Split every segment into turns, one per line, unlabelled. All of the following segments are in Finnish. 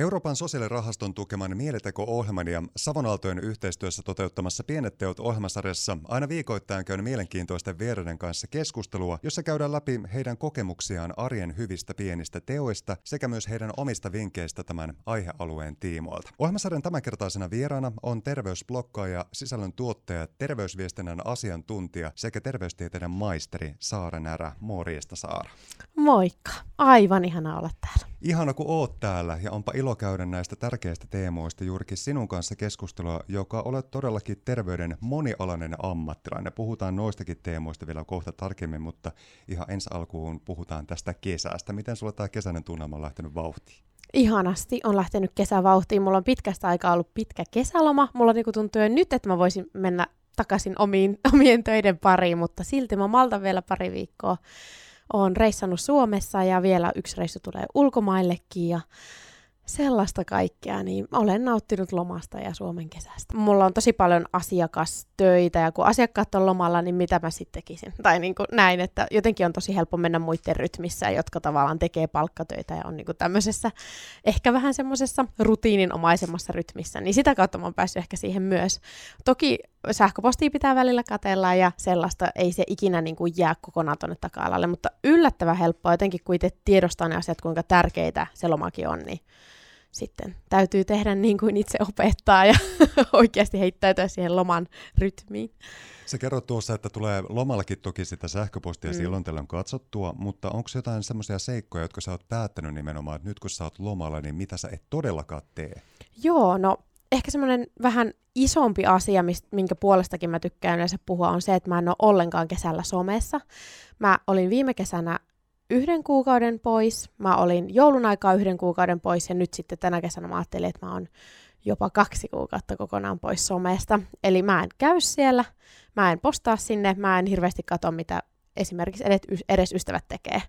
Euroopan sosiaalirahaston tukeman Mieliteko-ohjelman ja Savonaltojen yhteistyössä toteuttamassa Pienet teot ohjelmasarjassa aina viikoittain käyn mielenkiintoisten vieraiden kanssa keskustelua, jossa käydään läpi heidän kokemuksiaan arjen hyvistä pienistä teoista sekä myös heidän omista vinkkeistä tämän aihealueen tiimoilta. Ohjelmasarjan tämänkertaisena vieraana on terveysblokkaaja, sisällön tuottaja, terveysviestinnän asiantuntija sekä terveystieteiden maisteri Saara Närä. Morjesta Saara.
Moikka! Aivan ihana olla täällä.
Ihana kun oot täällä ja onpa ilo käydä näistä tärkeistä teemoista juurikin sinun kanssa keskustelua, joka olet todellakin terveyden monialainen ammattilainen. Puhutaan noistakin teemoista vielä kohta tarkemmin, mutta ihan ensi alkuun puhutaan tästä kesästä. Miten sulla tämä kesäinen tunnelma on lähtenyt vauhtiin?
Ihanasti on lähtenyt kesävauhtiin. Mulla on pitkästä aikaa ollut pitkä kesäloma. Mulla niinku tuntuu jo nyt, että mä voisin mennä takaisin omiin, omien töiden pariin, mutta silti mä maltan vielä pari viikkoa olen reissannut Suomessa ja vielä yksi reissu tulee ulkomaillekin ja sellaista kaikkea, niin olen nauttinut lomasta ja Suomen kesästä. Mulla on tosi paljon asiakastöitä ja kun asiakkaat on lomalla, niin mitä mä sitten tekisin? Tai niin kuin näin, että jotenkin on tosi helppo mennä muiden rytmissä, jotka tavallaan tekee palkkatöitä ja on niin kuin tämmöisessä ehkä vähän semmoisessa rutiininomaisemmassa rytmissä, niin sitä kautta mä oon päässyt ehkä siihen myös. Toki sähköpostia pitää välillä katella ja sellaista ei se ikinä niin kuin jää kokonaan tuonne taka-alalle, mutta yllättävän helppoa jotenkin, kun itse tiedostaa ne asiat, kuinka tärkeitä se lomakin on, niin sitten täytyy tehdä niin kuin itse opettaa ja oikeasti heittäytyä siihen loman rytmiin.
Se kerrot tuossa, että tulee lomallakin toki sitä sähköpostia mm. silloin tällöin katsottua, mutta onko jotain semmoisia seikkoja, jotka sä oot päättänyt nimenomaan, että nyt kun sä oot lomalla, niin mitä sä et todellakaan tee?
Joo, no ehkä semmoinen vähän isompi asia, minkä puolestakin mä tykkään yleensä puhua, on se, että mä en ole ollenkaan kesällä somessa. Mä olin viime kesänä yhden kuukauden pois, mä olin joulun aikaa yhden kuukauden pois ja nyt sitten tänä kesänä mä ajattelin, että mä oon jopa kaksi kuukautta kokonaan pois somesta. Eli mä en käy siellä, mä en postaa sinne, mä en hirveästi katso, mitä esimerkiksi edes ystävät tekee.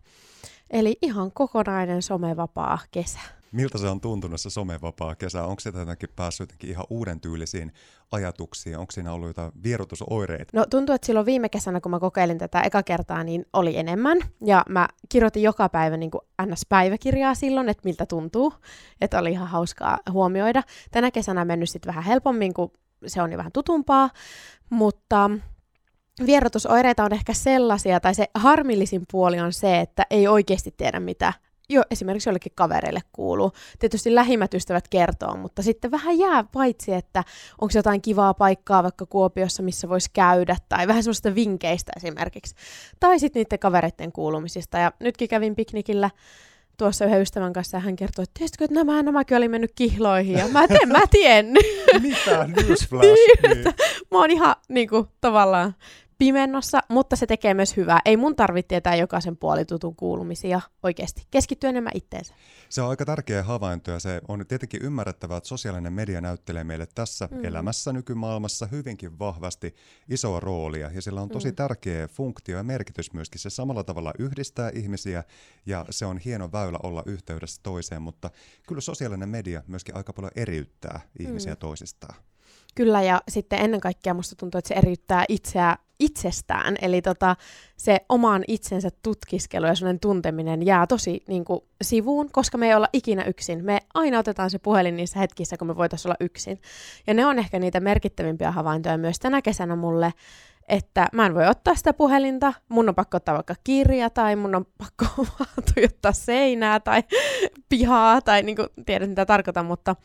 Eli ihan kokonainen somevapaa kesä.
Miltä se on tuntunut se somevapaa kesä? Onko se jotenkin päässyt jotenkin ihan uuden tyylisiin ajatuksiin? Onko siinä ollut jotain vierotusoireita?
No tuntuu, että silloin viime kesänä, kun mä kokeilin tätä eka kertaa, niin oli enemmän. Ja mä kirjoitin joka päivä niin kuin NS-päiväkirjaa silloin, että miltä tuntuu. Että oli ihan hauskaa huomioida. Tänä kesänä mennyt sitten vähän helpommin, kun se on jo vähän tutumpaa. Mutta vierotusoireita on ehkä sellaisia, tai se harmillisin puoli on se, että ei oikeasti tiedä, mitä jo esimerkiksi jollekin kavereille kuuluu. Tietysti lähimmät ystävät kertoo, mutta sitten vähän jää paitsi, että onko jotain kivaa paikkaa vaikka Kuopiossa, missä voisi käydä, tai vähän sellaista vinkkeistä esimerkiksi. Tai sitten niiden kavereiden kuulumisista. Ja nytkin kävin piknikillä tuossa yhden ystävän kanssa ja hän kertoi, että tiesitkö, että nämä, nämäkin oli mennyt kihloihin ja mä en mä tiennyt.
Mitä? Newsflash. niin, niin.
Mä oon ihan niin kuin, tavallaan pimennossa, mutta se tekee myös hyvää. Ei mun tarvitse tietää jokaisen puolitutun kuulumisia oikeasti. Keskittyä enemmän itteensä.
Se on aika tärkeä havainto ja se on tietenkin ymmärrettävää, että sosiaalinen media näyttelee meille tässä mm. elämässä nykymaailmassa hyvinkin vahvasti isoa roolia ja sillä on tosi mm. tärkeä funktio ja merkitys myöskin. Se samalla tavalla yhdistää ihmisiä ja se on hieno väylä olla yhteydessä toiseen, mutta kyllä sosiaalinen media myöskin aika paljon eriyttää ihmisiä mm. toisistaan.
Kyllä, ja sitten ennen kaikkea musta tuntuu, että se eriyttää itseä itsestään. Eli tota, se oman itsensä tutkiskelu ja sellainen tunteminen jää tosi niin kuin, sivuun, koska me ei olla ikinä yksin. Me aina otetaan se puhelin niissä hetkissä, kun me voitaisiin olla yksin. Ja ne on ehkä niitä merkittävimpiä havaintoja myös tänä kesänä mulle, että mä en voi ottaa sitä puhelinta, mun on pakko ottaa vaikka kirja tai mun on pakko tuijottaa seinää tai pihaa tai niin kuin, tiedät mitä tarkoitan, mutta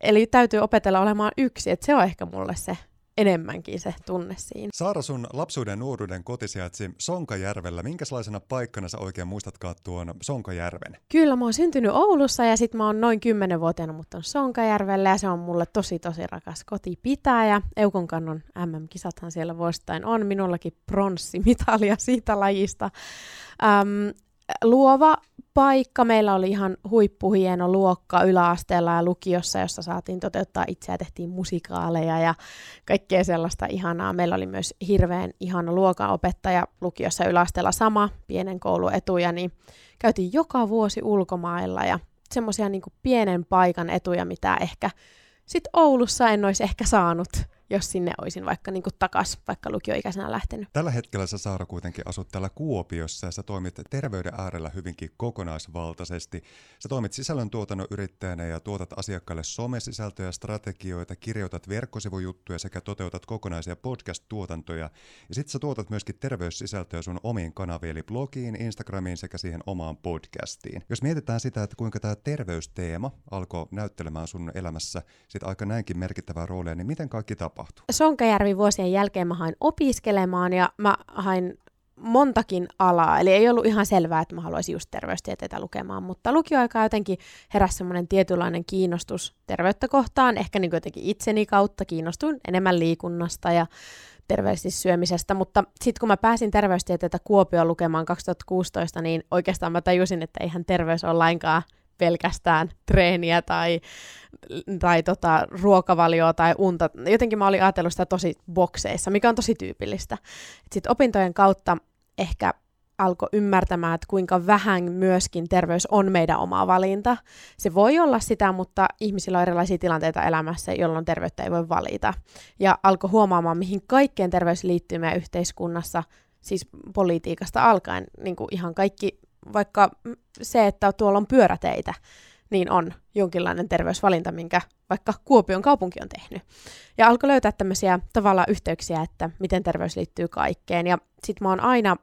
Eli täytyy opetella olemaan yksi, että se on ehkä mulle se enemmänkin se tunne siinä.
Saara, sun lapsuuden nuoruuden koti sijaitsi Sonkajärvellä. Minkälaisena paikkana sä oikein muistatkaan tuon Sonkajärven?
Kyllä, mä oon syntynyt Oulussa ja sitten mä oon noin 10-vuotiaana muuttanut Sonkajärvelle ja se on mulle tosi tosi rakas kotipitäjä. Eukon kannon MM-kisathan siellä vuosittain on. Minullakin pronssimitalia siitä lajista. Öm, luova paikka. Meillä oli ihan huippuhieno luokka yläasteella ja lukiossa, jossa saatiin toteuttaa itseä, tehtiin musikaaleja ja kaikkea sellaista ihanaa. Meillä oli myös hirveän ihana luokanopettaja lukiossa yläasteella sama, pienen koulun etuja, niin käytiin joka vuosi ulkomailla ja semmoisia niin pienen paikan etuja, mitä ehkä sit Oulussa en olisi ehkä saanut jos sinne olisin vaikka niin takas vaikka lukioikäisenä lähtenyt.
Tällä hetkellä sä Saara kuitenkin asut täällä Kuopiossa ja sä toimit terveyden äärellä hyvinkin kokonaisvaltaisesti. Sä toimit sisällöntuotannon yrittäjänä ja tuotat asiakkaille somesisältöjä, strategioita, kirjoitat verkkosivujuttuja sekä toteutat kokonaisia podcast-tuotantoja. Ja sit sä tuotat myöskin terveyssisältöjä sun omiin kanaviin, eli blogiin, Instagramiin sekä siihen omaan podcastiin. Jos mietitään sitä, että kuinka tämä terveysteema alkoi näyttelemään sun elämässä sit aika näinkin merkittävää roolia, niin miten kaikki tapahtui?
Sonkajärvi vuosien jälkeen mä hain opiskelemaan ja mä hain montakin alaa, eli ei ollut ihan selvää, että mä haluaisin just terveystieteitä lukemaan, mutta lukioaikaa jotenkin heräsi semmoinen tietynlainen kiinnostus terveyttä kohtaan, ehkä niin jotenkin itseni kautta kiinnostuin enemmän liikunnasta ja terveellisesti syömisestä, mutta sitten kun mä pääsin terveystieteitä Kuopioon lukemaan 2016, niin oikeastaan mä tajusin, että eihän terveys ole lainkaan pelkästään treeniä tai, tai tota, ruokavalioa tai unta. Jotenkin mä olin ajatellut sitä tosi bokseissa, mikä on tosi tyypillistä. Sitten opintojen kautta ehkä alkoi ymmärtämään, että kuinka vähän myöskin terveys on meidän oma valinta. Se voi olla sitä, mutta ihmisillä on erilaisia tilanteita elämässä, jolloin terveyttä ei voi valita. Ja alkoi huomaamaan, mihin kaikkeen terveys liittyy meidän yhteiskunnassa, siis politiikasta alkaen, niin kuin ihan kaikki, vaikka se, että tuolla on pyöräteitä, niin on jonkinlainen terveysvalinta, minkä vaikka Kuopion kaupunki on tehnyt. Ja alkoi löytää tämmöisiä tavallaan yhteyksiä, että miten terveys liittyy kaikkeen. Ja sitten mä oon aina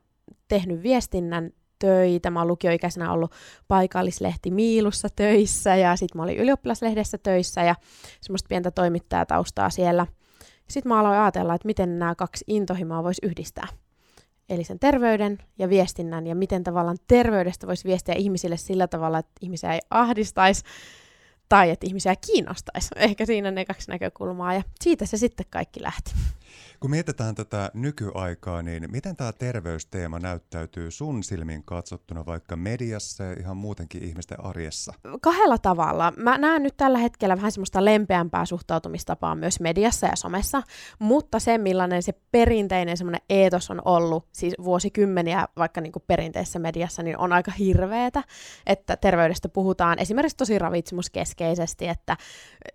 tehnyt viestinnän töitä. Mä oon lukioikäisenä ollut paikallislehti Miilussa töissä ja sitten mä olin ylioppilaslehdessä töissä ja semmoista pientä toimittajataustaa siellä. Sitten mä aloin ajatella, että miten nämä kaksi intohimoa voisi yhdistää. Eli sen terveyden ja viestinnän ja miten tavallaan terveydestä voisi viestiä ihmisille sillä tavalla, että ihmisiä ei ahdistaisi tai että ihmisiä kiinnostaisi. Ehkä siinä ne kaksi näkökulmaa ja siitä se sitten kaikki lähti.
Kun mietitään tätä nykyaikaa, niin miten tämä terveysteema näyttäytyy sun silmin katsottuna vaikka mediassa ja ihan muutenkin ihmisten arjessa?
Kahdella tavalla. Mä näen nyt tällä hetkellä vähän semmoista lempeämpää suhtautumistapaa myös mediassa ja somessa, mutta se millainen se perinteinen semmoinen eetos on ollut, siis vuosikymmeniä vaikka niin kuin perinteisessä mediassa, niin on aika hirveetä, että terveydestä puhutaan esimerkiksi tosi ravitsemuskeskeisesti, että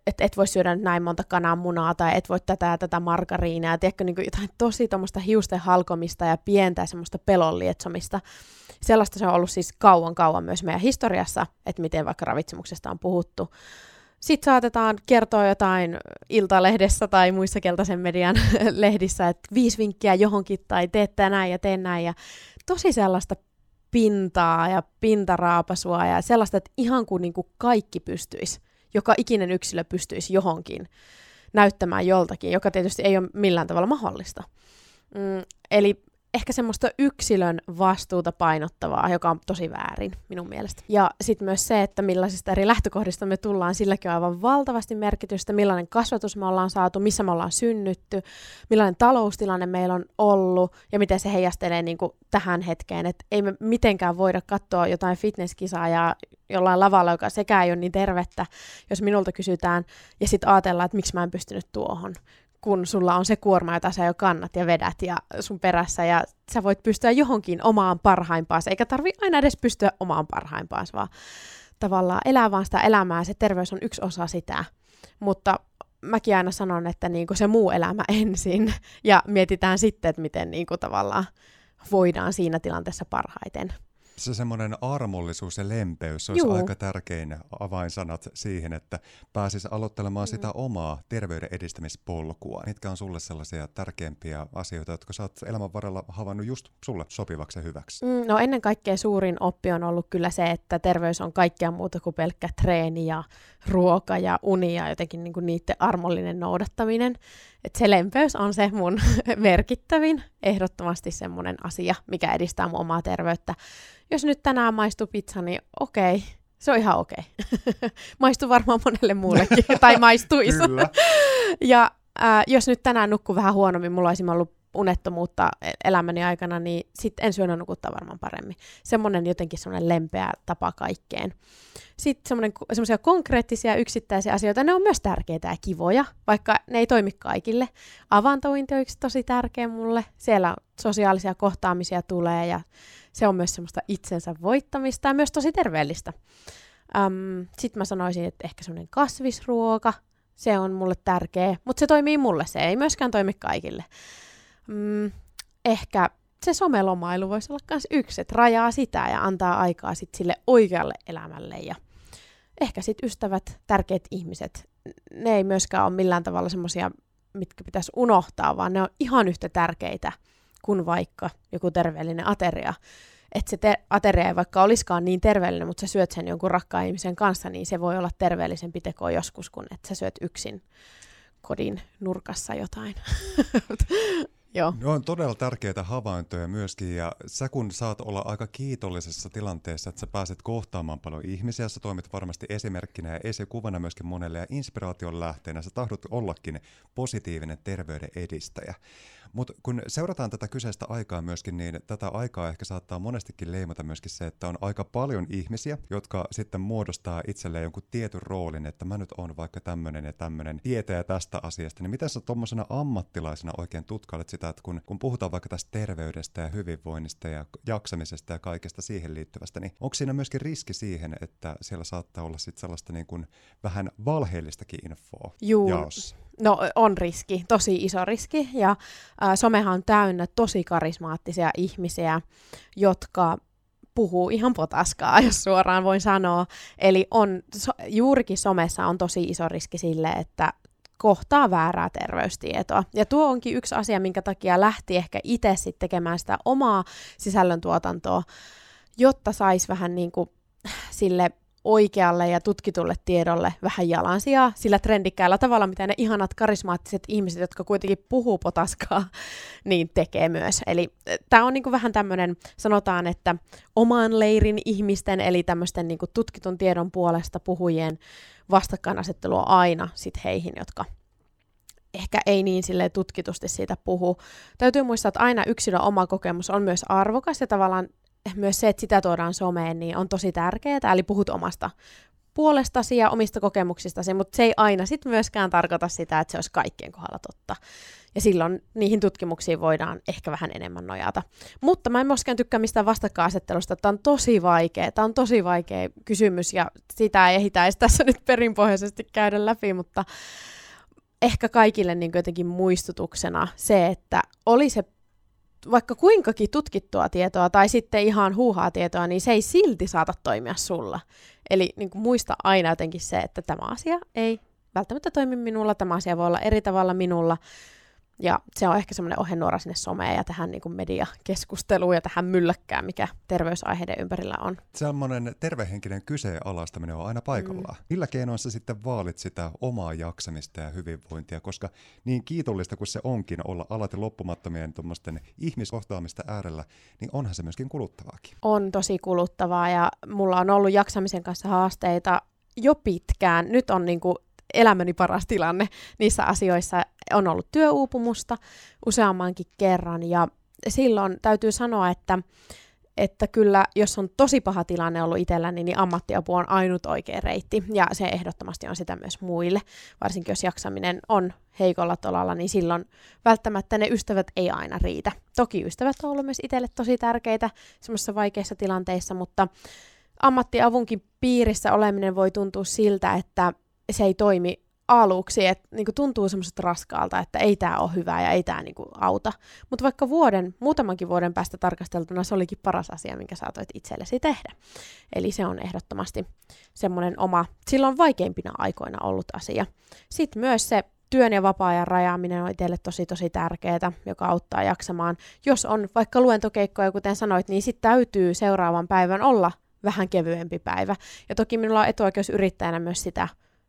et, et voi syödä näin monta kananmunaa tai et voi tätä ja tätä margariinia, tiedätkö, niin jotain tosi tuommoista hiusten halkomista ja pientä semmoista pelon lietsomista. Sellaista se on ollut siis kauan kauan myös meidän historiassa, että miten vaikka ravitsemuksesta on puhuttu. Sitten saatetaan kertoa jotain iltalehdessä tai muissa keltaisen median lehdissä, että viisi vinkkiä johonkin tai teet näin ja teen näin. Ja tosi sellaista pintaa ja pintaraapasua ja sellaista, että ihan kuin, niin kuin kaikki pystyisi, joka ikinen yksilö pystyisi johonkin näyttämään joltakin, joka tietysti ei ole millään tavalla mahdollista. Mm, eli ehkä semmoista yksilön vastuuta painottavaa, joka on tosi väärin minun mielestä. Ja sitten myös se, että millaisista eri lähtökohdista me tullaan, silläkin on aivan valtavasti merkitystä, millainen kasvatus me ollaan saatu, missä me ollaan synnytty, millainen taloustilanne meillä on ollut ja miten se heijastelee niin kuin tähän hetkeen. Että ei me mitenkään voida katsoa jotain fitnesskisaa ja jollain lavalla, joka sekä ei ole niin tervettä, jos minulta kysytään, ja sitten ajatellaan, että miksi mä en pystynyt tuohon kun sulla on se kuorma, jota sä jo kannat ja vedät ja sun perässä, ja sä voit pystyä johonkin omaan parhaimpaansa, eikä tarvi aina edes pystyä omaan parhaimpaansa, vaan tavallaan elää vaan sitä elämää, se terveys on yksi osa sitä, mutta mäkin aina sanon, että niinku se muu elämä ensin, ja mietitään sitten, että miten niinku tavallaan voidaan siinä tilanteessa parhaiten
se semmoinen armollisuus ja lempeys, olisi Juu. aika tärkein avainsanat siihen, että pääsisi aloittelemaan mm. sitä omaa terveyden edistämispolkua. Mitkä on sulle sellaisia tärkeimpiä asioita, jotka sä oot elämän varrella havainnut just sulle sopivaksi ja hyväksi?
Mm, no ennen kaikkea suurin oppi on ollut kyllä se, että terveys on kaikkea muuta kuin pelkkä treeni ja ruoka ja uni ja jotenkin niin kuin niiden armollinen noudattaminen. Et se lempeys on se mun merkittävin, ehdottomasti semmoinen asia, mikä edistää mun omaa terveyttä. Jos nyt tänään maistuu pizza, niin okei, se on ihan okei. maistuu varmaan monelle muullekin, tai maistuisi. ja äh, jos nyt tänään nukkuu vähän huonommin, mulla olisi ollut unettomuutta e- elämäni aikana, niin sitten ensi yönä nukuttaa varmaan paremmin. Semmoinen jotenkin semmoinen lempeä tapa kaikkeen. Sitten semmoisia konkreettisia yksittäisiä asioita, ne on myös tärkeitä ja kivoja, vaikka ne ei toimi kaikille. Avantointi on yksi tosi tärkeä mulle. Siellä sosiaalisia kohtaamisia tulee ja se on myös semmoista itsensä voittamista ja myös tosi terveellistä. Sitten mä sanoisin, että ehkä semmoinen kasvisruoka, Se on mulle tärkeä, mutta se toimii mulle, se ei myöskään toimi kaikille. Mm, ehkä se somelomailu voisi olla myös yksi, että rajaa sitä ja antaa aikaa sit sille oikealle elämälle ja ehkä sitten ystävät, tärkeät ihmiset, ne ei myöskään ole millään tavalla semmoisia, mitkä pitäisi unohtaa, vaan ne on ihan yhtä tärkeitä kuin vaikka joku terveellinen ateria. Että se te- ateria ei vaikka olisikaan niin terveellinen, mutta sä syöt sen jonkun rakkaan ihmisen kanssa, niin se voi olla terveellisempi teko joskus, kun että sä syöt yksin kodin nurkassa jotain. Joo.
Ne on todella tärkeitä havaintoja myöskin, ja sä kun saat olla aika kiitollisessa tilanteessa, että sä pääset kohtaamaan paljon ihmisiä, sä toimit varmasti esimerkkinä ja esikuvana myöskin monelle ja inspiraation lähteenä, sä tahdot ollakin positiivinen terveyden edistäjä. Mutta kun seurataan tätä kyseistä aikaa myöskin, niin tätä aikaa ehkä saattaa monestikin leimata myöskin se, että on aika paljon ihmisiä, jotka sitten muodostaa itselleen jonkun tietyn roolin, että mä nyt on vaikka tämmöinen ja tämmöinen tietäjä tästä asiasta, niin miten sä tuommoisena ammattilaisena oikein tutkailet sitä, että kun, kun puhutaan vaikka tästä terveydestä ja hyvinvoinnista ja jaksamisesta ja kaikesta siihen liittyvästä, niin onko siinä myöskin riski siihen, että siellä saattaa olla sitten sellaista niin kuin vähän valheellistakin infoa
Juu. jaossa? No on riski, tosi iso riski ja äh, somehan on täynnä tosi karismaattisia ihmisiä, jotka puhuu ihan potaskaa, jos suoraan voin sanoa. Eli on, so, juurikin somessa on tosi iso riski sille, että kohtaa väärää terveystietoa. Ja tuo onkin yksi asia, minkä takia lähti ehkä itse sitten tekemään sitä omaa sisällöntuotantoa, jotta saisi vähän niin kuin sille oikealle ja tutkitulle tiedolle vähän jalansijaa sillä trendikkäällä tavalla, mitä ne ihanat karismaattiset ihmiset, jotka kuitenkin puhuu potaskaa, niin tekee myös. Eli eh, tämä on niinku vähän tämmöinen, sanotaan, että oman leirin ihmisten, eli tämmöisten niinku tutkitun tiedon puolesta puhujien vastakkainasettelu on aina sit heihin, jotka ehkä ei niin sille tutkitusti siitä puhu. Täytyy muistaa, että aina yksilön oma kokemus on myös arvokas ja tavallaan myös se, että sitä tuodaan someen, niin on tosi tärkeää, eli puhut omasta puolestasi ja omista kokemuksistasi, mutta se ei aina sit myöskään tarkoita sitä, että se olisi kaikkien kohdalla totta. Ja silloin niihin tutkimuksiin voidaan ehkä vähän enemmän nojata. Mutta mä en myöskään tykkää mistään vastakkainasettelusta. Tämä on tosi vaikea. Tämä on tosi vaikea kysymys ja sitä ei ehditä tässä nyt perinpohjaisesti käydä läpi, mutta ehkä kaikille niin jotenkin muistutuksena se, että oli se vaikka kuinkakin tutkittua tietoa tai sitten ihan huuhaa tietoa, niin se ei silti saata toimia sulla. Eli niin kuin muista aina jotenkin se, että tämä asia ei välttämättä toimi minulla, tämä asia voi olla eri tavalla minulla, ja se on ehkä semmoinen ohjenuora sinne someen ja tähän niin kuin mediakeskusteluun ja tähän mylläkkään, mikä terveysaiheiden ympärillä on.
Semmoinen tervehenkinen kyseenalaistaminen on aina paikallaan. Mm. Millä keinoin sä sitten vaalit sitä omaa jaksamista ja hyvinvointia, koska niin kiitollista kuin se onkin olla alati loppumattomien tuommoisten ihmiskohtaamista äärellä, niin onhan se myöskin kuluttavaakin.
On tosi kuluttavaa ja mulla on ollut jaksamisen kanssa haasteita jo pitkään. Nyt on niin kuin elämäni paras tilanne niissä asioissa. On ollut työuupumusta useammankin kerran ja silloin täytyy sanoa, että, että kyllä jos on tosi paha tilanne ollut itselläni, niin ammattiapu on ainut oikea reitti ja se ehdottomasti on sitä myös muille. Varsinkin jos jaksaminen on heikolla tolalla, niin silloin välttämättä ne ystävät ei aina riitä. Toki ystävät on ollut myös itselle tosi tärkeitä semmoisissa vaikeissa tilanteissa, mutta ammattiavunkin piirissä oleminen voi tuntua siltä, että se ei toimi aluksi, että niinku tuntuu semmoiset raskaalta, että ei tämä ole hyvä ja ei tämä niinku auta. Mutta vaikka vuoden, muutamankin vuoden päästä tarkasteltuna se olikin paras asia, minkä saatoit itsellesi tehdä. Eli se on ehdottomasti semmoinen oma, silloin vaikeimpina aikoina ollut asia. Sitten myös se työn ja vapaa-ajan rajaaminen on itselle tosi tosi tärkeää, joka auttaa jaksamaan. Jos on vaikka luentokeikkoja, kuten sanoit, niin sitten täytyy seuraavan päivän olla vähän kevyempi päivä. Ja toki minulla on etuoikeus yrittäjänä myös sitä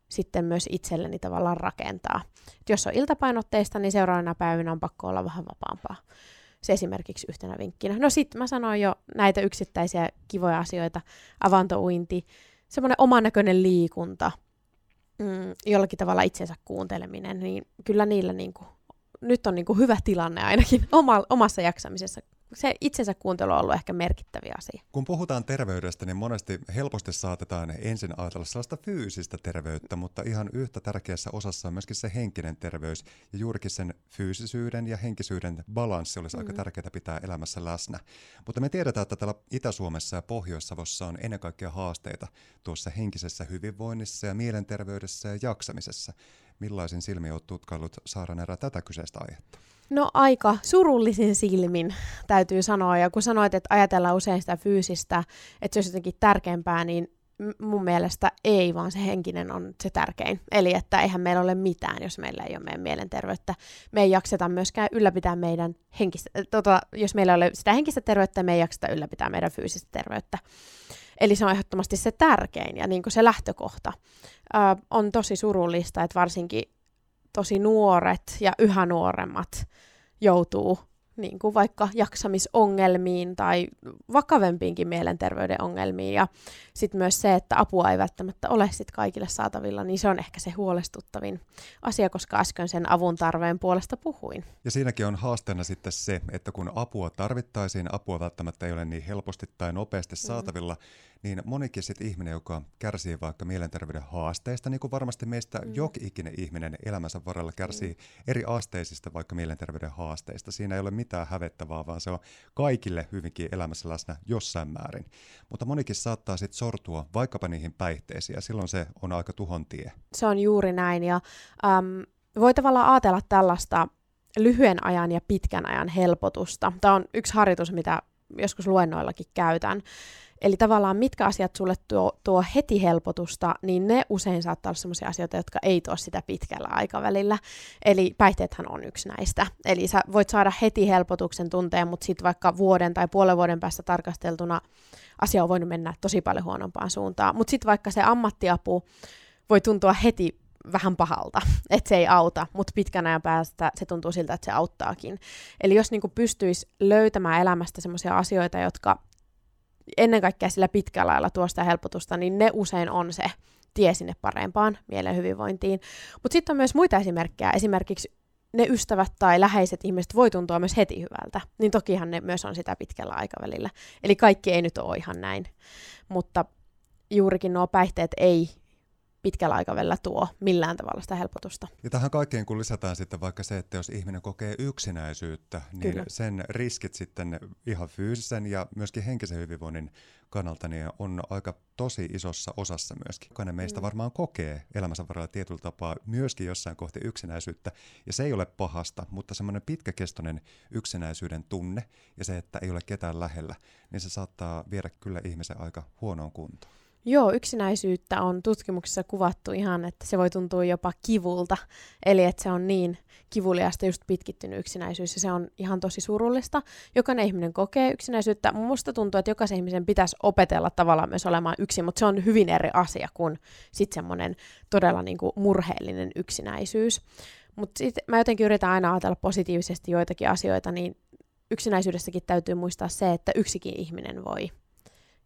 sitten myös itselleni tavallaan rakentaa. Et jos on iltapainotteista, niin seuraavana päivinä on pakko olla vähän vapaampaa. Se esimerkiksi yhtenä vinkkinä. No sitten mä sanoin jo näitä yksittäisiä kivoja asioita, avantouinti, semmoinen oman näköinen liikunta, mm, jollakin tavalla itsensä kuunteleminen, niin kyllä niillä niinku, nyt on niinku hyvä tilanne ainakin oma, omassa jaksamisessa se itsensä kuuntelu on ollut ehkä merkittäviä asia.
Kun puhutaan terveydestä, niin monesti helposti saatetaan ensin ajatella sellaista fyysistä terveyttä, mutta ihan yhtä tärkeässä osassa on myöskin se henkinen terveys. Ja juurikin sen fyysisyyden ja henkisyyden balanssi olisi mm. aika tärkeää pitää elämässä läsnä. Mutta me tiedetään, että täällä Itä-Suomessa ja Pohjois-Savossa on ennen kaikkea haasteita tuossa henkisessä hyvinvoinnissa ja mielenterveydessä ja jaksamisessa. Millaisin silmi olet tutkailut Saara tätä kyseistä aihetta?
No aika surullisin silmin täytyy sanoa, ja kun sanoit, että ajatellaan usein sitä fyysistä, että se olisi jotenkin tärkeämpää, niin mun mielestä ei, vaan se henkinen on se tärkein. Eli että eihän meillä ole mitään, jos meillä ei ole meidän mielenterveyttä. Me ei jakseta myöskään ylläpitää meidän henkistä, tota, jos meillä ei ole sitä henkistä terveyttä, me ei jakseta ylläpitää meidän fyysistä terveyttä. Eli se on ehdottomasti se tärkein ja niin kuin se lähtökohta. Ö, on tosi surullista, että varsinkin tosi nuoret ja yhä nuoremmat joutuu niin kuin vaikka jaksamisongelmiin tai vakavempiinkin mielenterveyden ongelmiin. Ja sitten myös se, että apua ei välttämättä ole sit kaikille saatavilla, niin se on ehkä se huolestuttavin asia, koska äsken sen avun tarveen puolesta puhuin.
Ja siinäkin on haasteena sitten se, että kun apua tarvittaisiin, apua välttämättä ei ole niin helposti tai nopeasti mm. saatavilla, mm niin monikin sit ihminen, joka kärsii vaikka mielenterveyden haasteista, niin kuin varmasti meistä mm. jokin ikinen ihminen elämänsä varrella kärsii mm. eri asteisista vaikka mielenterveyden haasteista. Siinä ei ole mitään hävettävää, vaan se on kaikille hyvinkin elämässä läsnä jossain määrin. Mutta monikin saattaa sitten sortua vaikkapa niihin päihteisiin, ja silloin se on aika tuhon tie.
Se on juuri näin, ja äm, voi tavallaan ajatella tällaista lyhyen ajan ja pitkän ajan helpotusta. Tämä on yksi harjoitus, mitä joskus luennoillakin käytän. Eli tavallaan mitkä asiat sulle tuo, tuo heti helpotusta, niin ne usein saattaa olla sellaisia asioita, jotka ei tuo sitä pitkällä aikavälillä. Eli päihteethän on yksi näistä. Eli sä voit saada heti helpotuksen tunteen, mutta sitten vaikka vuoden tai puolen vuoden päästä tarkasteltuna asia on voinut mennä tosi paljon huonompaan suuntaan. Mutta sitten vaikka se ammattiapu voi tuntua heti vähän pahalta, että se ei auta, mutta pitkän ajan päästä se tuntuu siltä, että se auttaakin. Eli jos niinku pystyisi löytämään elämästä sellaisia asioita, jotka ennen kaikkea sillä pitkällä lailla tuosta helpotusta, niin ne usein on se tie sinne parempaan mielen hyvinvointiin. Mutta sitten on myös muita esimerkkejä. Esimerkiksi ne ystävät tai läheiset ihmiset voi tuntua myös heti hyvältä, niin tokihan ne myös on sitä pitkällä aikavälillä. Eli kaikki ei nyt ole ihan näin, mutta juurikin nuo päihteet ei pitkällä aikavälillä tuo millään tavalla sitä helpotusta.
Ja tähän kaikkeen kun lisätään sitten vaikka se, että jos ihminen kokee yksinäisyyttä, niin Kyllä. sen riskit sitten ihan fyysisen ja myöskin henkisen hyvinvoinnin kannalta niin on aika tosi isossa osassa myöskin. Jokainen meistä mm. varmaan kokee elämänsä varrella tietyllä tapaa myöskin jossain kohti yksinäisyyttä, ja se ei ole pahasta, mutta semmoinen pitkäkestoinen yksinäisyyden tunne ja se, että ei ole ketään lähellä, niin se saattaa viedä kyllä ihmisen aika huonoon kuntoon.
Joo, yksinäisyyttä on tutkimuksessa kuvattu ihan, että se voi tuntua jopa kivulta. Eli että se on niin kivuliasta just pitkittynyt yksinäisyys ja se on ihan tosi surullista. Jokainen ihminen kokee yksinäisyyttä. Musta tuntuu, että jokaisen ihmisen pitäisi opetella tavallaan myös olemaan yksin, mutta se on hyvin eri asia kuin sitten semmoinen todella niinku murheellinen yksinäisyys. Mutta sitten mä jotenkin yritän aina ajatella positiivisesti joitakin asioita, niin yksinäisyydessäkin täytyy muistaa se, että yksikin ihminen voi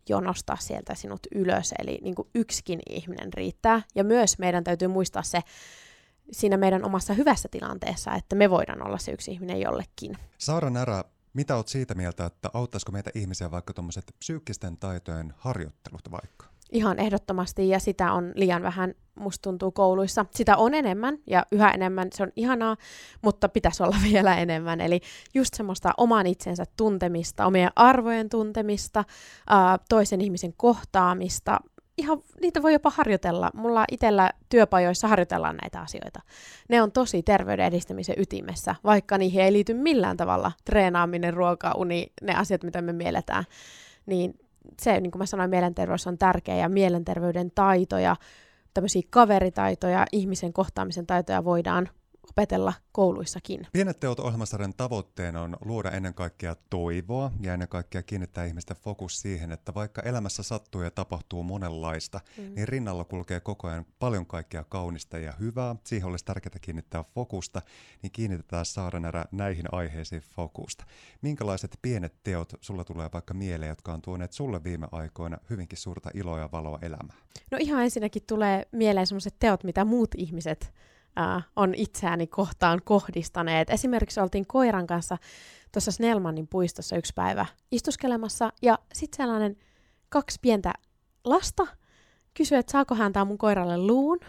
jo nostaa sieltä sinut ylös, eli niin kuin yksikin ihminen riittää. Ja myös meidän täytyy muistaa se siinä meidän omassa hyvässä tilanteessa, että me voidaan olla se yksi ihminen jollekin.
Saara Närä, mitä olet siitä mieltä, että auttaisiko meitä ihmisiä vaikka tuommoiset psyykkisten taitojen harjoittelut vaikka?
Ihan ehdottomasti, ja sitä on liian vähän, musta tuntuu, kouluissa. Sitä on enemmän, ja yhä enemmän, se on ihanaa, mutta pitäisi olla vielä enemmän. Eli just semmoista oman itsensä tuntemista, omien arvojen tuntemista, toisen ihmisen kohtaamista, ihan, niitä voi jopa harjoitella. Mulla itsellä työpajoissa harjoitellaan näitä asioita. Ne on tosi terveyden edistämisen ytimessä, vaikka niihin ei liity millään tavalla treenaaminen, ruoka, uni, ne asiat, mitä me mielletään. Niin se, niin kuin mä sanoin, mielenterveys on tärkeä ja mielenterveyden taitoja, tämmöisiä kaveritaitoja, ihmisen kohtaamisen taitoja voidaan opetella kouluissakin.
Pienet teot ohjelmasarjan tavoitteena on luoda ennen kaikkea toivoa ja ennen kaikkea kiinnittää ihmisten fokus siihen, että vaikka elämässä sattuu ja tapahtuu monenlaista, mm. niin rinnalla kulkee koko ajan paljon kaikkea kaunista ja hyvää. Siihen olisi tärkeää kiinnittää fokusta, niin kiinnitetään Saarenärä näihin aiheisiin fokusta. Minkälaiset pienet teot sulla tulee vaikka mieleen, jotka on tuoneet sulle viime aikoina hyvinkin suurta iloa ja valoa elämään?
No ihan ensinnäkin tulee mieleen sellaiset teot, mitä muut ihmiset äh, on itseäni kohtaan kohdistaneet. Esimerkiksi oltiin koiran kanssa tuossa Snellmanin puistossa yksi päivä istuskelemassa, ja sitten sellainen kaksi pientä lasta kysyi, että saako hän antaa mun koiralle luun,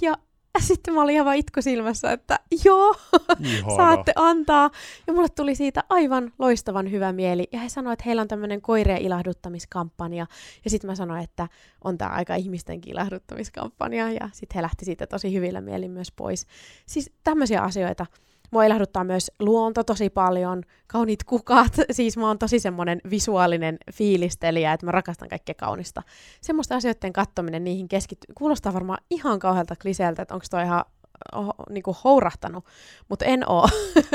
ja sitten mä olin ihan vaan itku silmässä, että joo,
Ihana.
saatte antaa. Ja mulle tuli siitä aivan loistavan hyvä mieli. Ja he sanoivat, että heillä on tämmöinen koireen ilahduttamiskampanja. Ja sitten mä sanoin, että on tämä aika ihmistenkin ilahduttamiskampanja. Ja sitten he lähti siitä tosi hyvillä mielin myös pois. Siis tämmöisiä asioita. Mua ilahduttaa myös luonto tosi paljon, kauniit kukat, siis mä oon tosi semmoinen visuaalinen fiilistelijä, että mä rakastan kaikkea kaunista. Semmoista asioiden kattominen, niihin keskittyy, kuulostaa varmaan ihan kauhealta kliseeltä, että onko toi ihan oh, niinku hourahtanut, mutta en oo.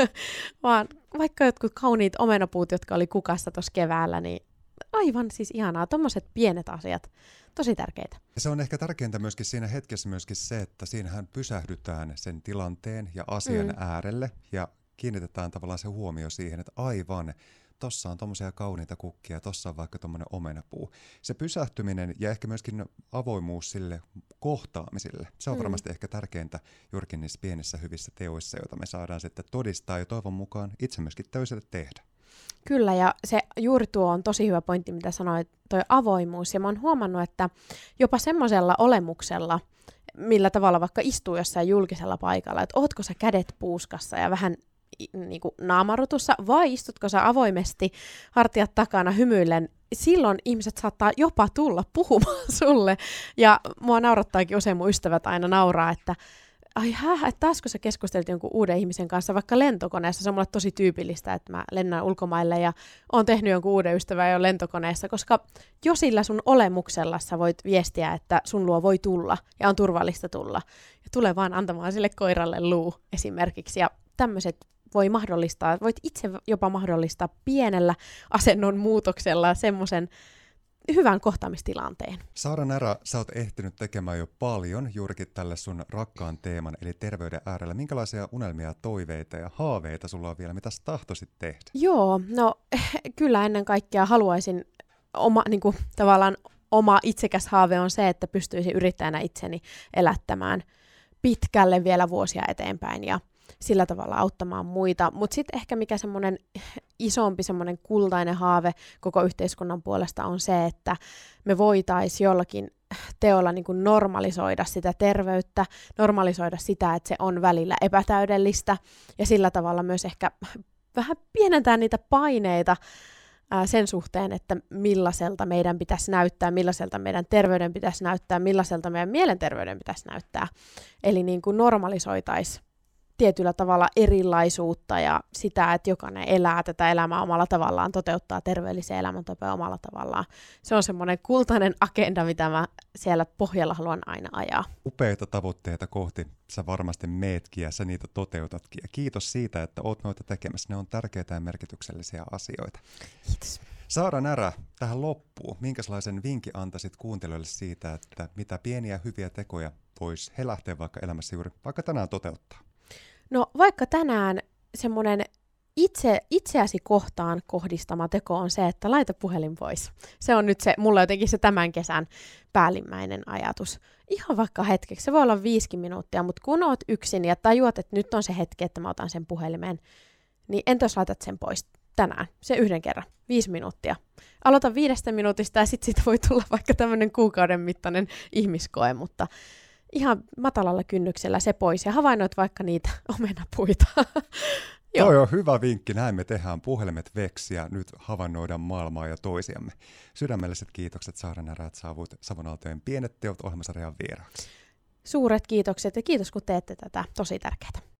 Vaan vaikka jotkut kauniit omenapuut, jotka oli kukassa tuossa keväällä, niin aivan siis ihanaa. Tuommoiset pienet asiat, tosi tärkeitä.
Ja se on ehkä tärkeintä myöskin siinä hetkessä myöskin se, että siinähän pysähdytään sen tilanteen ja asian mm. äärelle ja kiinnitetään tavallaan se huomio siihen, että aivan, tossa on tommosia kauniita kukkia, tossa on vaikka tommonen omenapuu. Se pysähtyminen ja ehkä myöskin avoimuus sille kohtaamiselle, se on mm. varmasti ehkä tärkeintä juurikin niissä pienissä hyvissä teoissa, joita me saadaan sitten todistaa ja toivon mukaan itse myöskin toiselle tehdä.
Kyllä, ja se juuri tuo on tosi hyvä pointti, mitä sanoit, toi avoimuus. Ja mä oon huomannut, että jopa semmoisella olemuksella, millä tavalla vaikka istuu jossain julkisella paikalla, että ootko sä kädet puuskassa ja vähän niin kuin naamarutussa, vai istutko sä avoimesti hartiat takana hymyillen, silloin ihmiset saattaa jopa tulla puhumaan sulle. Ja mua naurattaakin usein mun ystävät aina nauraa, että ai häh, että taas kun sä keskustelit jonkun uuden ihmisen kanssa vaikka lentokoneessa, se on mulle tosi tyypillistä, että mä lennän ulkomaille ja oon tehnyt jonkun uuden ystävän jo lentokoneessa, koska jo sillä sun olemuksella sä voit viestiä, että sun luo voi tulla ja on turvallista tulla. Ja tulee vaan antamaan sille koiralle luu esimerkiksi. Ja tämmöiset voi mahdollistaa, voit itse jopa mahdollistaa pienellä asennon muutoksella semmoisen hyvän kohtaamistilanteen.
Saara Närä, sä oot ehtinyt tekemään jo paljon juurikin tälle sun rakkaan teeman, eli terveyden äärellä. Minkälaisia unelmia, toiveita ja haaveita sulla on vielä, mitä sä tahtoisit tehdä?
Joo, no kyllä ennen kaikkea haluaisin oma, niin kuin, tavallaan oma itsekäs haave on se, että pystyisin yrittäjänä itseni elättämään pitkälle vielä vuosia eteenpäin ja sillä tavalla auttamaan muita. Mutta sitten ehkä mikä semmoinen isompi semmoinen kultainen haave koko yhteiskunnan puolesta on se, että me voitaisiin jollakin teolla niin kuin normalisoida sitä terveyttä, normalisoida sitä, että se on välillä epätäydellistä ja sillä tavalla myös ehkä vähän pienentää niitä paineita ää, sen suhteen, että millaiselta meidän pitäisi näyttää, millaiselta meidän terveyden pitäisi näyttää, millaiselta meidän mielenterveyden pitäisi näyttää. Eli niin kuin normalisoitaisiin tietyllä tavalla erilaisuutta ja sitä, että jokainen elää tätä elämää omalla tavallaan, toteuttaa terveellisiä elämäntapoja omalla tavallaan. Se on semmoinen kultainen agenda, mitä mä siellä pohjalla haluan aina ajaa.
Upeita tavoitteita kohti sä varmasti meetkin ja sä niitä toteutatkin. Ja kiitos siitä, että oot noita tekemässä. Ne on tärkeitä ja merkityksellisiä asioita.
Kiitos.
Saara Närä, tähän loppuun. Minkälaisen vinkin antaisit kuuntelijoille siitä, että mitä pieniä hyviä tekoja vois he lähteä vaikka elämässä juuri vaikka tänään toteuttaa?
No vaikka tänään semmoinen itse, itseäsi kohtaan kohdistama teko on se, että laita puhelin pois. Se on nyt se, mulla jotenkin se tämän kesän päällimmäinen ajatus. Ihan vaikka hetkeksi, se voi olla viisikin minuuttia, mutta kun oot yksin ja tajuat, että nyt on se hetki, että mä otan sen puhelimen, niin entäs laitat sen pois tänään, se yhden kerran, viisi minuuttia. Aloita viidestä minuutista ja sitten siitä voi tulla vaikka tämmöinen kuukauden mittainen ihmiskoe, mutta ihan matalalla kynnyksellä se pois ja havainnoit vaikka niitä omenapuita.
Joo. Toi on hyvä vinkki. Näin me tehdään puhelimet veksiä. Nyt havainnoidaan maailmaa ja toisiamme. Sydämelliset kiitokset Saara Närä, että saavuit Savonaltojen pienet teot ohjelmasarjan vieraaksi.
Suuret kiitokset ja kiitos kun teette tätä. Tosi tärkeää.